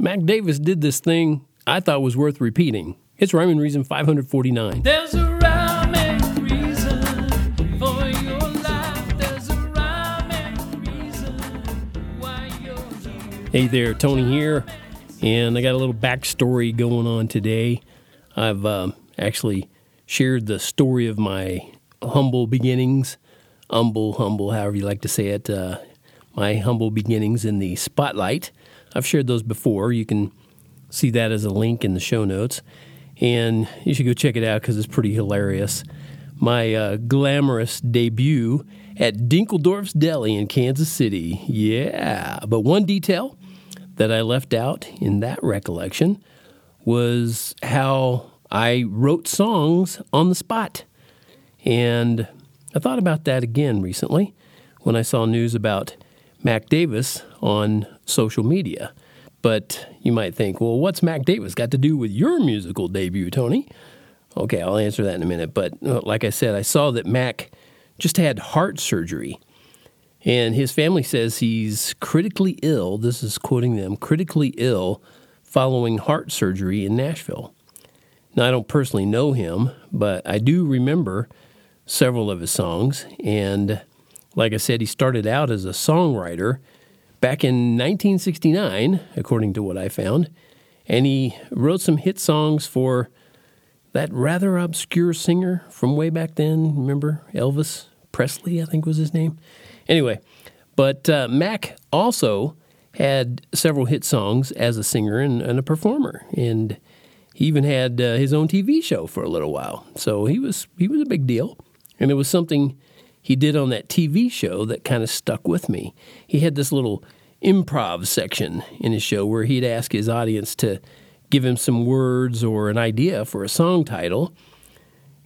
Mac Davis did this thing I thought was worth repeating. It's Rhyme and Reason 549. There's a rhyme and reason for your life. There's a rhyme and reason why you're here. Hey there, Tony here, and I got a little backstory going on today. I've um, actually shared the story of my humble beginnings, humble, humble, however you like to say it, uh, my humble beginnings in the spotlight. I've shared those before. You can see that as a link in the show notes, and you should go check it out because it's pretty hilarious. My uh, glamorous debut at Dinkeldorf's Deli in Kansas City. Yeah, but one detail that I left out in that recollection was how I wrote songs on the spot. And I thought about that again recently when I saw news about Mac Davis on social media. But you might think, well, what's Mac Davis got to do with your musical debut, Tony? Okay, I'll answer that in a minute. But uh, like I said, I saw that Mac just had heart surgery. And his family says he's critically ill. This is quoting them critically ill following heart surgery in Nashville. Now, I don't personally know him, but I do remember several of his songs. And like I said, he started out as a songwriter back in 1969, according to what I found. And he wrote some hit songs for that rather obscure singer from way back then. Remember Elvis Presley, I think was his name. Anyway, but uh, Mac also had several hit songs as a singer and, and a performer, and he even had uh, his own TV show for a little while. So he was he was a big deal, and it was something he did on that TV show that kind of stuck with me. He had this little improv section in his show where he'd ask his audience to give him some words or an idea for a song title,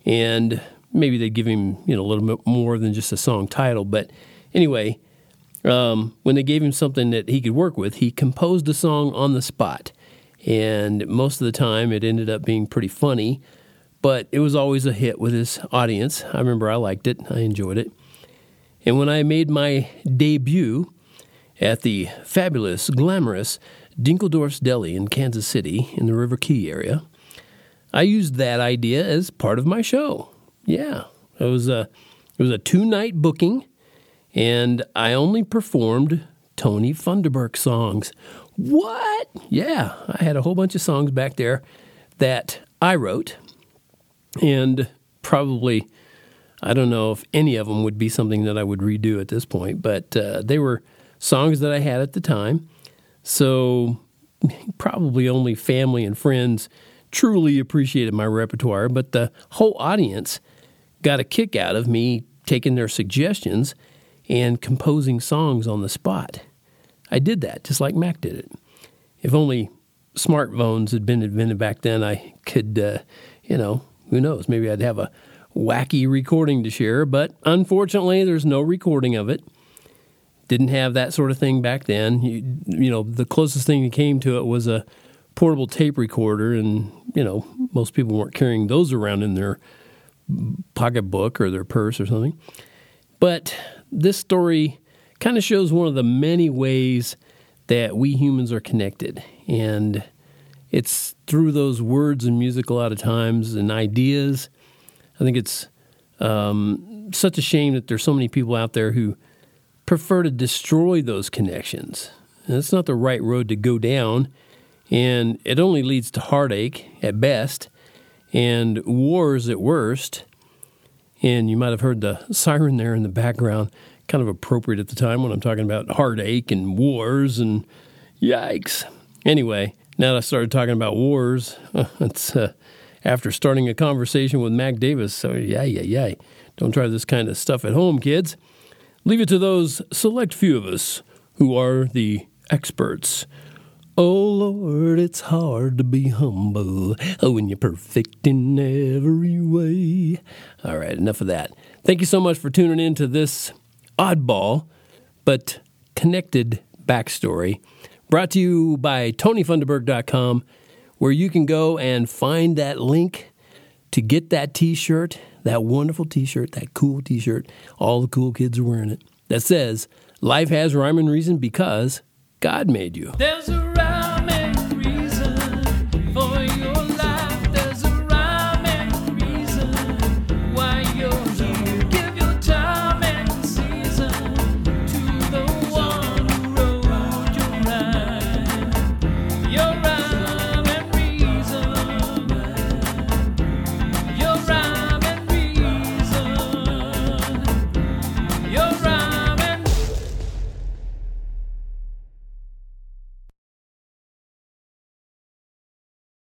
and maybe they'd give him you know a little bit more than just a song title. But anyway, um, when they gave him something that he could work with, he composed a song on the spot, and most of the time it ended up being pretty funny. But it was always a hit with his audience. I remember I liked it. I enjoyed it. And when I made my debut at the fabulous, glamorous Dinkeldorf's Deli in Kansas City in the River Quay area, I used that idea as part of my show. Yeah, it was a it was a two night booking, and I only performed Tony Funderburk songs. What? Yeah, I had a whole bunch of songs back there that I wrote, and probably I don't know if any of them would be something that I would redo at this point, but uh, they were songs that I had at the time. So probably only family and friends truly appreciated my repertoire, but the whole audience got a kick out of me taking their suggestions and composing songs on the spot. I did that just like Mac did it. If only smartphones had been invented back then, I could, uh, you know, who knows, maybe I'd have a wacky recording to share, but unfortunately, there's no recording of it didn't have that sort of thing back then. You, you know, the closest thing that came to it was a portable tape recorder, and you know, most people weren't carrying those around in their pocketbook or their purse or something. But this story kind of shows one of the many ways that we humans are connected, and it's through those words and music a lot of times and ideas. I think it's um, such a shame that there's so many people out there who prefer to destroy those connections. And that's not the right road to go down, and it only leads to heartache at best and wars at worst. And you might have heard the siren there in the background, kind of appropriate at the time when I'm talking about heartache and wars and yikes. Anyway, now that I started talking about wars, it's uh, after starting a conversation with Mac Davis. So, yeah, yeah, yeah. Don't try this kind of stuff at home, kids. Leave it to those select few of us who are the experts. Oh Lord, it's hard to be humble oh, when you're perfect in every way. All right, enough of that. Thank you so much for tuning in to this oddball but connected backstory brought to you by TonyFunderburk.com, where you can go and find that link to get that t shirt that wonderful t shirt, that cool t shirt. All the cool kids are wearing it. That says, Life has rhyme and reason because God made you.